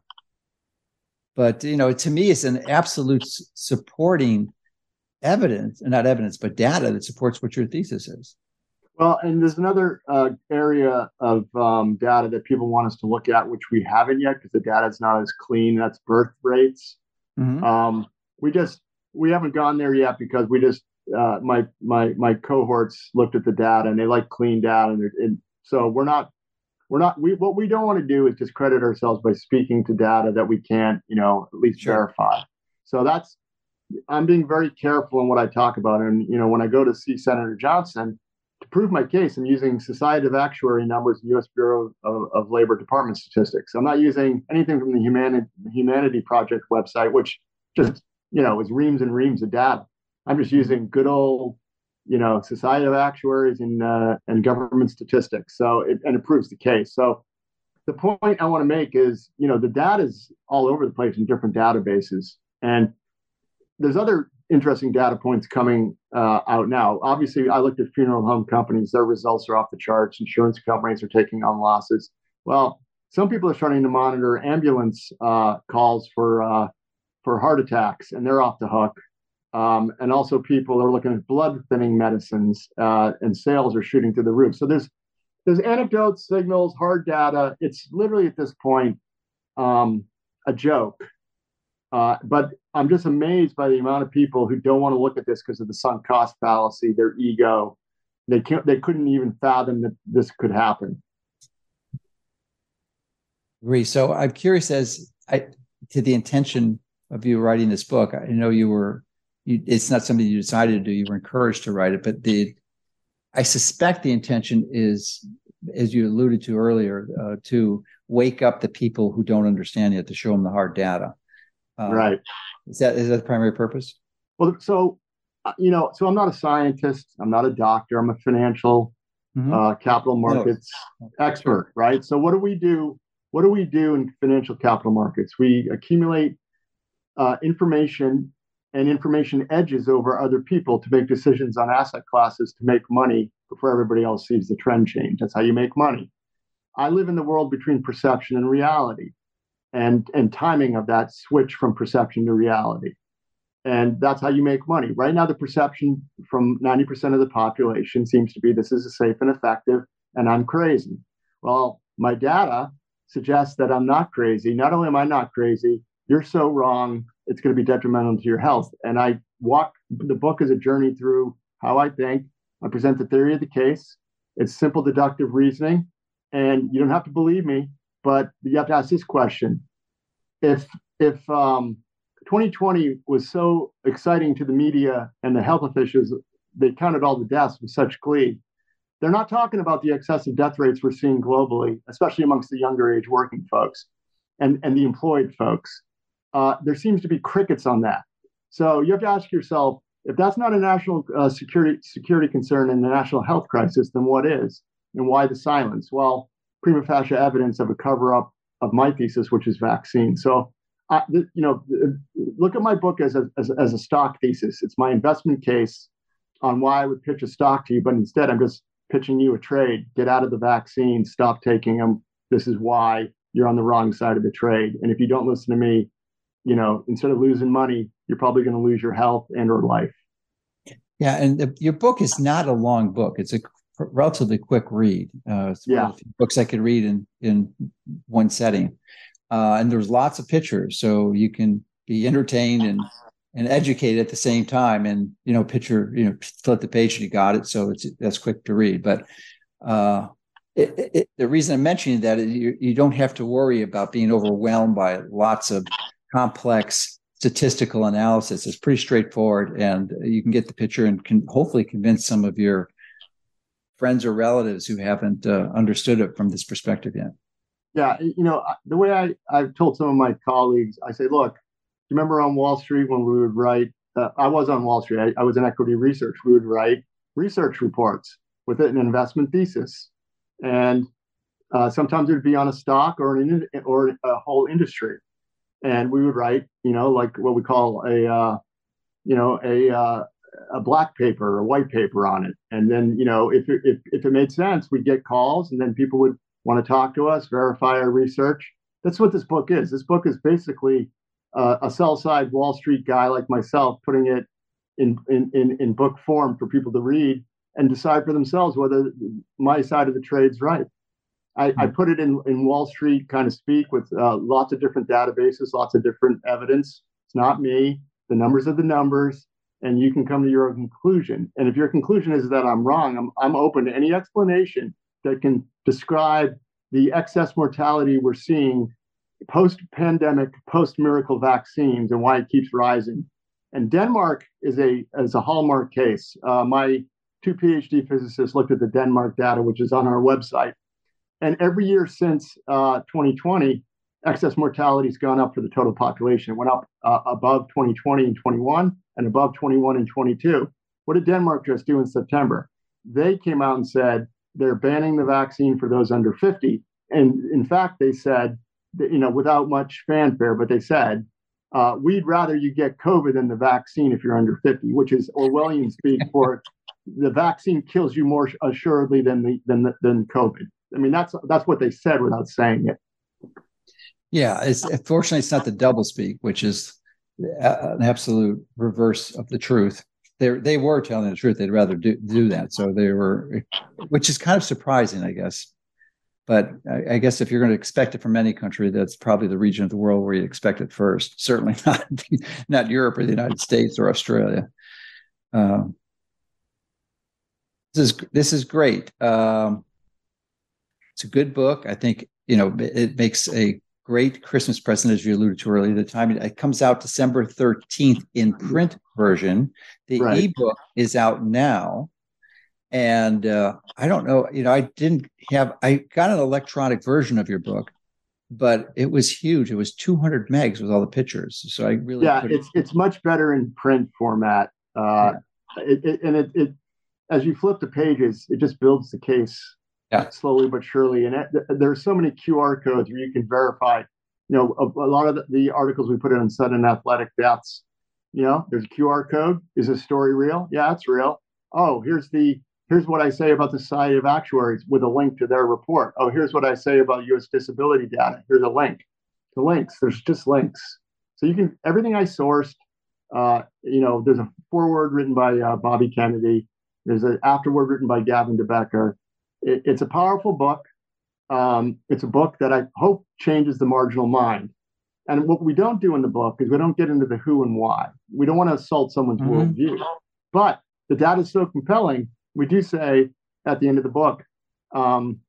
[SPEAKER 1] but you know, to me, it's an absolute supporting evidence, not evidence, but data that supports what your thesis is.
[SPEAKER 2] Well, and there's another uh, area of um, data that people want us to look at, which we haven't yet because the data is not as clean. That's birth rates. Mm-hmm. Um, we just we haven't gone there yet because we just uh, my my my cohorts looked at the data and they like clean data, and, and so we're not we're not we what we don't want to do is discredit ourselves by speaking to data that we can't you know at least sure. verify. So that's I'm being very careful in what I talk about. And you know, when I go to see Senator Johnson to prove my case, I'm using Society of Actuary numbers, U.S. Bureau of, of Labor Department statistics. I'm not using anything from the Humanity Humanity Project website, which just you know is reams and reams of data. I'm just using good old you know Society of Actuaries and uh, and government statistics. So it, and it proves the case. So the point I want to make is, you know, the data is all over the place in different databases, and there's other interesting data points coming uh, out now. Obviously, I looked at funeral home companies; their results are off the charts. Insurance companies are taking on losses. Well, some people are starting to monitor ambulance uh, calls for uh, for heart attacks, and they're off the hook. Um, and also, people are looking at blood thinning medicines, uh, and sales are shooting through the roof. So there's there's anecdotes, signals, hard data. It's literally at this point um, a joke. Uh, but I'm just amazed by the amount of people who don't want to look at this because of the sunk cost fallacy, their ego. They can't. They couldn't even fathom that this could happen.
[SPEAKER 1] Agree. So I'm curious as I, to the intention of you writing this book. I know you were. You, it's not something you decided to do. You were encouraged to write it, but the I suspect the intention is, as you alluded to earlier, uh, to wake up the people who don't understand yet, to show them the hard data.
[SPEAKER 2] Uh, right.
[SPEAKER 1] Is that is that the primary purpose?
[SPEAKER 2] Well, so uh, you know, so I'm not a scientist. I'm not a doctor. I'm a financial mm-hmm. uh, capital markets no. expert, right? So what do we do? What do we do in financial capital markets? We accumulate uh, information and information edges over other people to make decisions on asset classes to make money before everybody else sees the trend change. That's how you make money. I live in the world between perception and reality and, and timing of that switch from perception to reality. And that's how you make money. Right now, the perception from 90% of the population seems to be this is safe and effective, and I'm crazy. Well, my data suggests that I'm not crazy. Not only am I not crazy, you're so wrong it's going to be detrimental to your health. And I walk the book is a journey through how I think. I present the theory of the case. It's simple deductive reasoning, and you don't have to believe me, but you have to ask this question: If if um, 2020 was so exciting to the media and the health officials, they counted all the deaths with such glee. They're not talking about the excessive death rates we're seeing globally, especially amongst the younger age working folks and, and the employed folks uh, there seems to be crickets on that. So you have to ask yourself, if that's not a national uh, security security concern and a national health crisis, then what is? And why the silence? Well, prima facie evidence of a cover up of my thesis, which is vaccine. So, uh, you know, look at my book as a, as, as a stock thesis. It's my investment case on why I would pitch a stock to you, but instead I'm just pitching you a trade. Get out of the vaccine. Stop taking them. This is why you're on the wrong side of the trade. And if you don't listen to me, you know, instead of losing money, you're probably going to lose your health and or life.
[SPEAKER 1] Yeah, and the, your book is not a long book; it's a relatively quick read. Uh, it's yeah. books I could read in in one setting, uh, and there's lots of pictures, so you can be entertained and and educated at the same time. And you know, picture, you know, flip the page and you got it, so it's that's quick to read. But uh, it, it, the reason I'm mentioning that is you, you don't have to worry about being overwhelmed by lots of complex statistical analysis. It's pretty straightforward, and you can get the picture and can hopefully convince some of your friends or relatives who haven't uh, understood it from this perspective yet.
[SPEAKER 2] Yeah, you know, the way I, I've told some of my colleagues, I say, look, remember on Wall Street when we would write, uh, I was on Wall Street, I, I was in equity research, we would write research reports with an investment thesis. And uh, sometimes it would be on a stock or an or a whole industry and we would write, you know, like what we call a, uh, you know, a uh, a black paper or a white paper on it. And then, you know, if it, if if it made sense, we'd get calls, and then people would want to talk to us, verify our research. That's what this book is. This book is basically uh, a sell side Wall Street guy like myself putting it in, in in in book form for people to read and decide for themselves whether my side of the trade's right. I, I, hmm. put it in, in Wall Street kind of speak with uh, lots of different databases, lots of different evidence. It's not me. The numbers are the numbers, and you can come to your own conclusion. And if your conclusion is that I'm wrong, I'm, I'm open to any explanation that can describe the excess mortality we're seeing post pandemic, post miracle vaccines, and why it keeps rising. And Denmark is a is a hallmark case. Uh, my two PhD physicists looked at the Denmark data, which is on our website, and every year since uh, 2020, excess mortality has gone up for the total population. It went up uh, above 2020 and 21, and above 21 and 22. What did Denmark just do in September? They came out and said they're banning the vaccine for those under 50. And in fact, they said, that, you know, without much fanfare, but they said, uh, we'd rather you get COVID than the vaccine if you're under 50, which is Orwellian speak for [LAUGHS] the vaccine kills you more assuredly than the than the, than COVID. I mean, that's that's what they said without saying it.
[SPEAKER 1] Yeah, it's fortunately it's not the double speak, which is an absolute reverse of the truth. They they were telling the truth. They'd rather do do that. So they were, which is kind of surprising, I guess. But I, I guess if you're going to expect it from any country, that's probably the region of the world where you expect it first. Certainly [LAUGHS] not not Europe or the United States or Australia. Um, this is this is great. Um, it's a good book. I think you know it, makes a great Christmas present, as you alluded to earlier. The time it comes out December 13th in print version. The right. ebook is out now. And uh, I don't know, you know, I didn't have, I got an electronic version of your book, but it was huge. It was 200 megs with all the pictures. So I really,
[SPEAKER 2] yeah, it's, it's much better in print format. Uh, yeah. it, it, and it, it, as you flip the pages, it just builds the case yeah. slowly but surely. And it, there's so many QR codes where you can verify. You know, a, a lot of the, the, articles we put in on sudden athletic deaths. You know, there's a QR code. Is this story real? Yeah, it's real. Oh, here's the here's what I say about the Society of Actuaries with a link to their report. Oh, here's what I say about U.S. disability data. Here's a link. The links. There's just links. So you can everything I sourced. Uh, you know, there's a foreword written by uh, Bobby Kennedy. There's an afterword written by Gavin de Becker. It, it's a powerful book. Um, it's a book that I hope changes the marginal mind. And what we don't do in the book is we don't get into the who and why. We don't want to assault someone's mm-hmm. worldview. But the data is so compelling, we do say at the end of the book, um,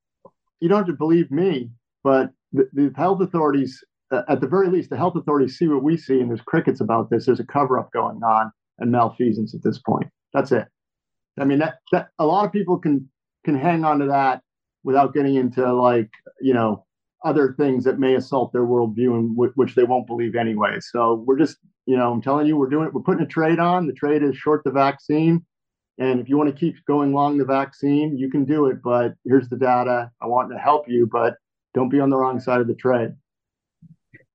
[SPEAKER 2] you don't have to believe me, but the, the health authorities, uh, at the very least, the health authorities see what we see, and there's crickets about this. There's a cover up going on and malfeasance at this point. That's it. I mean, that, that a lot of people can can hang on to that without getting into like you know other things that may assault their worldview and w- which they won't believe anyway. So we're just you know I'm telling you we're doing it. We're putting a trade on. The trade is short the vaccine. And if you want to keep going long the vaccine, you can do it. But here's the data. I want to help you, but don't be on the wrong side of the trade.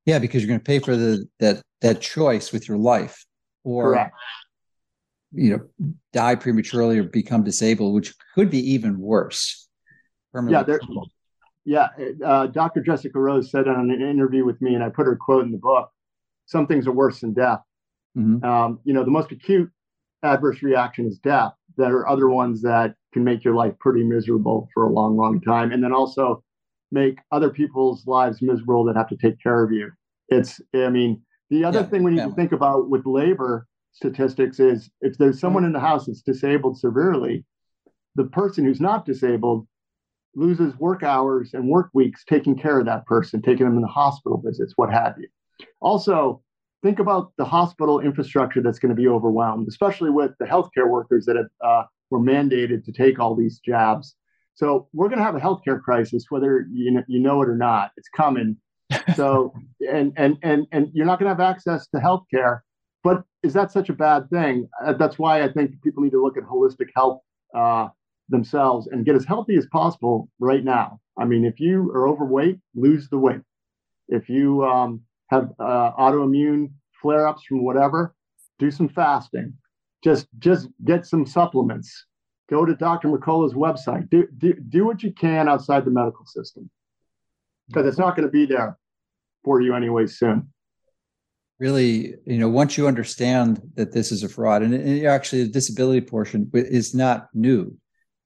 [SPEAKER 1] Yeah, because you're going to pay for the that that choice with your life, or Correct you know die prematurely or become disabled, which could be even worse.
[SPEAKER 2] Yeah, there, yeah. Uh, Dr. Jessica Rose said on an interview with me, and I put her quote in the book: "Some things are worse than death." Mm-hmm. Um, you know, the most acute adverse reaction is death. There are other ones that can make your life pretty miserable for a long, long time, and then also make other people's lives miserable that have to take care of you. It's, I mean, the other yeah, thing we need yeah. to think about with labor statistics is if there's someone in the house that's disabled severely, the person who's not disabled loses work hours and work weeks taking care of that person, taking them in the hospital visits, what have you. Also, think about the hospital infrastructure that's going to be overwhelmed, especially with the healthcare workers that have, uh, were mandated to take all these jabs. So we're going to have a healthcare crisis, whether you know, you know it or not. It's coming. [LAUGHS] So and and and and you're not going to have access to healthcare is that such a bad thing? Uh, that's why I think people need to look at holistic health uh, themselves and get as healthy as possible right now. I mean, if you are overweight, lose the weight. If you um, have uh, autoimmune flare-ups from whatever, do some fasting. Just just get some supplements. Go to Dr. McCullough's website. Do, do, do what you can outside the medical system because it's not going to be there for you anyway soon
[SPEAKER 1] really, you know, once you understand that this is a fraud, and, actually the disability portion is not new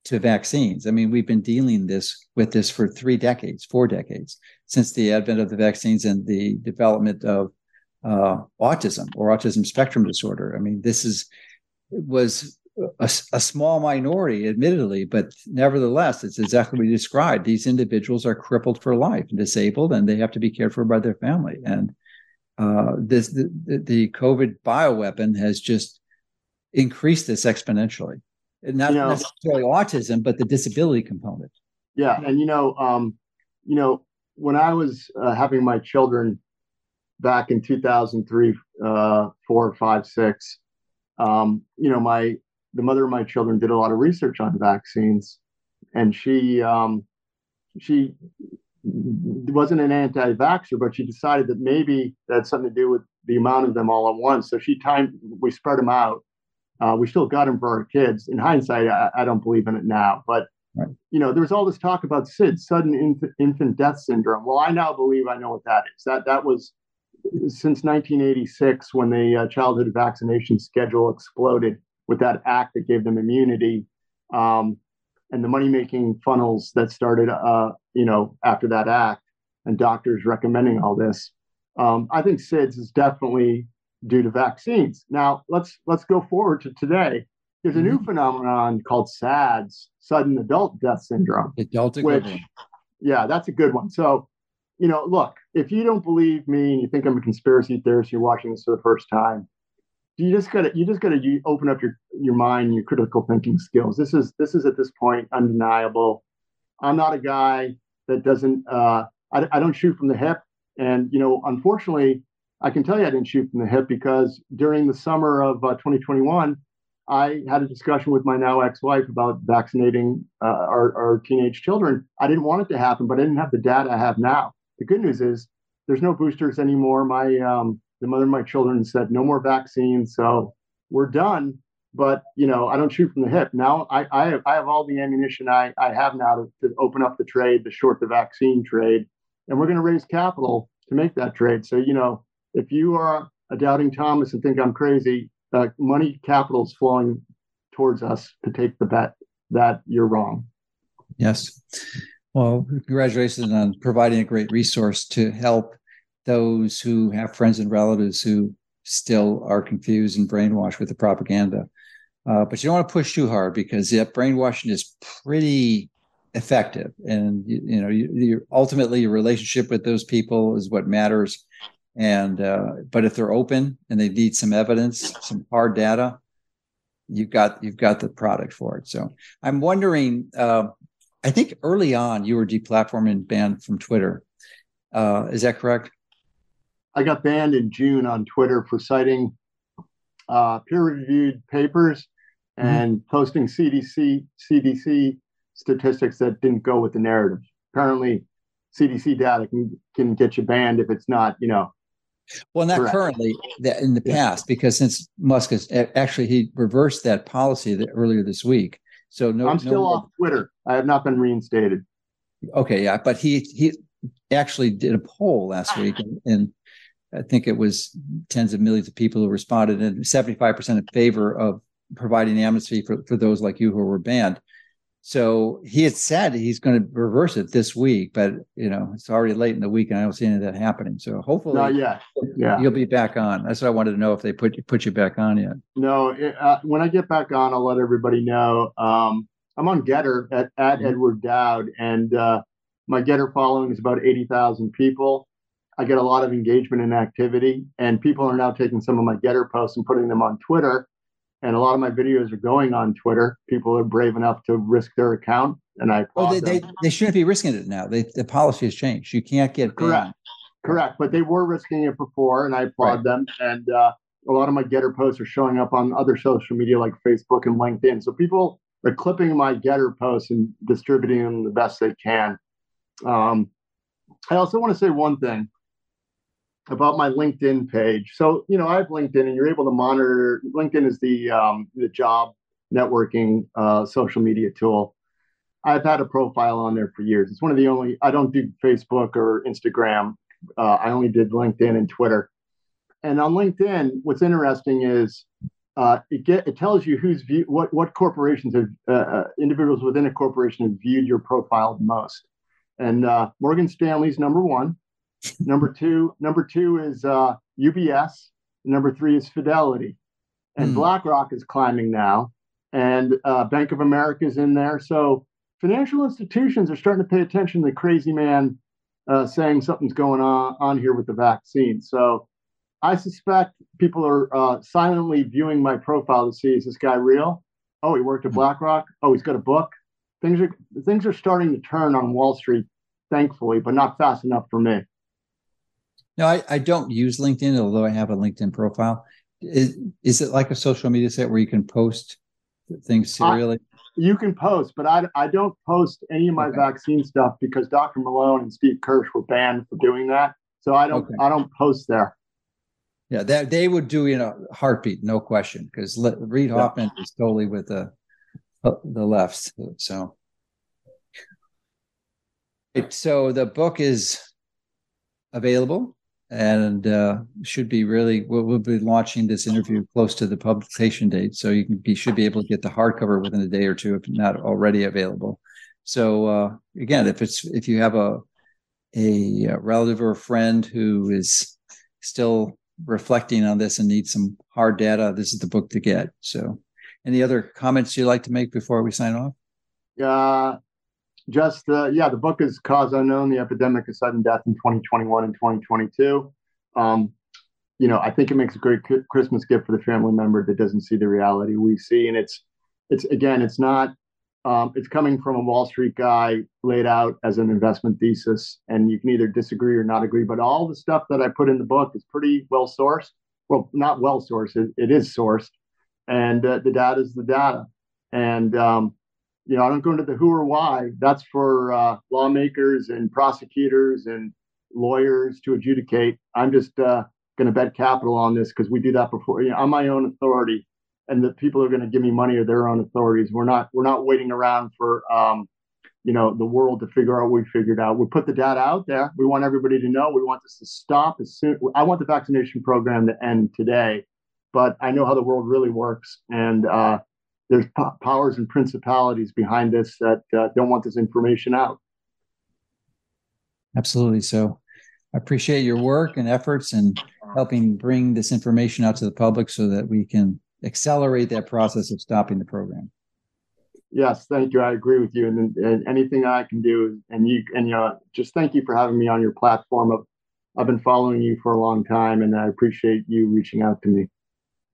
[SPEAKER 1] to vaccines. I mean, we've been dealing this with this for three decades, four decades since the advent of the vaccines and the development of uh, autism or autism spectrum disorder. I mean, this is was a, a, small minority, admittedly, but nevertheless, it's exactly what you described. These individuals are crippled for life and disabled, and they have to be cared for by their family. And uh, this the, the COVID bioweapon has just increased this exponentially. Not you know, necessarily autism, but the disability component.
[SPEAKER 2] Yeah, and you know, um, you know, when I was uh, having my children back in 2003, uh, four, five, six, um, you know, my the mother of my children did a lot of research on vaccines, and she um, she wasn't an anti-vaxxer, but she decided that maybe that had something to do with the amount of them all at once. So she timed, we spread them out. Uh, we still got them for our kids. In hindsight, I, I don't believe in it now, but right. you know, there was all this talk about SID, sudden inf- infant death syndrome. Well, I now believe I know what that is. That that was since 1986 when the uh, childhood vaccination schedule exploded with that act that gave them immunity. Um, and the money making funnels that started, uh, you know, after that act, and doctors recommending all this. Um, I think SIDS is definitely due to vaccines. Now let's let's go forward to today. There's a new mm-hmm. phenomenon called SADS, sudden adult death syndrome.
[SPEAKER 1] Adult,
[SPEAKER 2] which, yeah, that's a good one. So, you know, look, if you don't believe me and you think I'm a conspiracy theorist, you're watching this for the first time you just gotta you just gotta open up your your mind your critical thinking skills. This is this is at this point undeniable. I'm not a guy that doesn't uh I, I don't shoot from the hip. And you know unfortunately i can tell you i didn't shoot from the hip because during the summer of uh, 2021 i had a discussion with my now ex-wife about vaccinating uh, our, our teenage children. I didn't want it to happen but i didn't have the data i have now. The good news is there's no boosters anymore. My um, the mother of my children said no more vaccines. So we're done. But you know i don't shoot from the hip. Now i i have, I have all the ammunition i i have now to, to open up the trade to short the vaccine trade. And we're going to raise capital to make that trade. So you know if you are a doubting thomas and think i'm crazy uh, money capital is flowing towards us to take the bet that you're wrong.
[SPEAKER 1] Yes. Well congratulations on providing a great resource to help those who have friends and relatives who still are confused and brainwashed with the propaganda. Uh, but you don't want to push too hard because that brainwashing is pretty effective, and you, you know, you, you, ultimately your relationship with those people is what matters. And uh, but if they're open and they need some evidence, some hard data, you've got you've got the product for it. So I'm wondering. Uh, I think early on you were deplatformed and banned from Twitter. Uh, is that correct?
[SPEAKER 2] I got banned in June on Twitter for citing uh, peer-reviewed papers mm-hmm. and posting CDC CDC statistics that didn't go with the narrative. Apparently, CDC data can can get you banned if it's not, you know.
[SPEAKER 1] Well, not correct. currently. That in the past, because since Musk has actually he reversed that policy that earlier this week. So no,
[SPEAKER 2] I'm still
[SPEAKER 1] no,
[SPEAKER 2] off Twitter. I have not been reinstated.
[SPEAKER 1] Okay, yeah, but he he actually did a poll last week and, and I think it was tens of millions of people who responded, and 75% in favor of providing amnesty for, for those like you who were banned. So he had said he's going to reverse it this week, but you know it's already late in the week, and I don't see any of that happening. So hopefully,
[SPEAKER 2] not yet. Yeah,
[SPEAKER 1] you'll be back on. That's what I wanted to know if they put you put you back on yet.
[SPEAKER 2] No, it, uh, when I get back on, I'll let everybody know. Um, I'm on Gettr at, at mm-hmm. Edward Dowd, and uh, my Gettr following is about eighty thousand people. I get a lot of engagement and activity, and people are now taking some of my Gettr posts and putting them on Twitter. And a lot of my videos are going on Twitter. People are brave enough to risk their account, and I.
[SPEAKER 1] Oh, they, they, they shouldn't be risking it now. They, the policy has changed. You can't get
[SPEAKER 2] correct, banned. correct. But they were risking it before, and I applaud right. them. And uh, a lot of my Gettr posts are showing up on other social media like Facebook and LinkedIn. So people are clipping my Gettr posts and distributing them the best they can. Um, I also want to say one thing about my LinkedIn page. So, you know, I have LinkedIn and you're able to monitor LinkedIn is the um, the job networking uh, social media tool. I've had a profile on there for years. It's one of the only I don't do Facebook or Instagram. Uh, I only did LinkedIn and Twitter. And on LinkedIn, what's interesting is uh, it get it tells you who's view what what corporations have uh, uh, individuals within a corporation have viewed your profile most. And uh, Morgan Stanley's number one number two, number two is uh, UBS. Number three is Fidelity, and mm. BlackRock is climbing now, and uh, Bank of America is in there. So financial institutions are starting to pay attention to the crazy man uh, saying something's going on on here with the vaccine. So I suspect people are uh, silently viewing my profile to see is this guy real? Oh, he worked at BlackRock. Oh, he's got a book. Things are things are starting to turn on Wall Street, thankfully, but not fast enough for me.
[SPEAKER 1] No, I, I don't use LinkedIn, although I have a LinkedIn profile. Is, is it like a social media site where you can post things serially? I,
[SPEAKER 2] you can post, but I, I don't post any of my okay. vaccine stuff because Dr. Malone and Steve Kirsch were banned for doing that. So I don't okay. I don't post there.
[SPEAKER 1] Yeah, that they would do you know heartbeat, no question, because Reid yeah. Hoffman is totally with the uh, the left. So, so the book is available and uh, should be really we'll, we'll, be launching this interview close to the publication date. So you can be should be able to get the hardcover within a day or two if not already available. So uh, again if it's if you have a a relative or a friend who is still reflecting on this and needs some hard data this is the book to get. So any other comments you'd like to make before we sign off?
[SPEAKER 2] Uh, just uh, yeah, the book is Cause Unknown: The Epidemic of Sudden Death in 2021 and 2022. Um, you know, I think it makes a great Christmas gift for the family member that doesn't see the reality we see, and it's it's again, it's not. Um, it's coming from a Wall Street guy laid out as an investment thesis, and you can either disagree or not agree. But all the stuff that I put in the book is pretty well sourced. Well, not well sourced; it, it is sourced, and uh, the data is the data. And um, you know, I don't go into the who or why. That's for uh, lawmakers and prosecutors and lawyers to adjudicate. I'm just uh, going to bet capital on this because we do that before. You know, my own authority, and the people are going to give me money are their own authorities. We're not we're not waiting around for um, you know the world to figure out what we figured out. We put the data out there. We want everybody to know. We want this to stop as soon. I want the vaccination program to end today, but I know how the world really works, and uh, there's po- powers and principalities behind this that uh, don't want this information out.
[SPEAKER 1] Absolutely. So I appreciate your work and efforts and helping bring this information out to the public so that we can accelerate that process of stopping the program.
[SPEAKER 2] Yes, thank you. I agree with you. And, and anything I can do, and you, and you know, just thank you for having me on your platform. Of, I've been following you for a long time, and I appreciate you reaching out to me.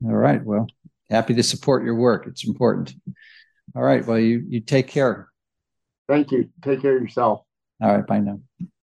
[SPEAKER 1] All right. Well, happy to support your work. It's important. All right. Well, you you take care.
[SPEAKER 2] Thank you. Take care of yourself.
[SPEAKER 1] All right. Bye now.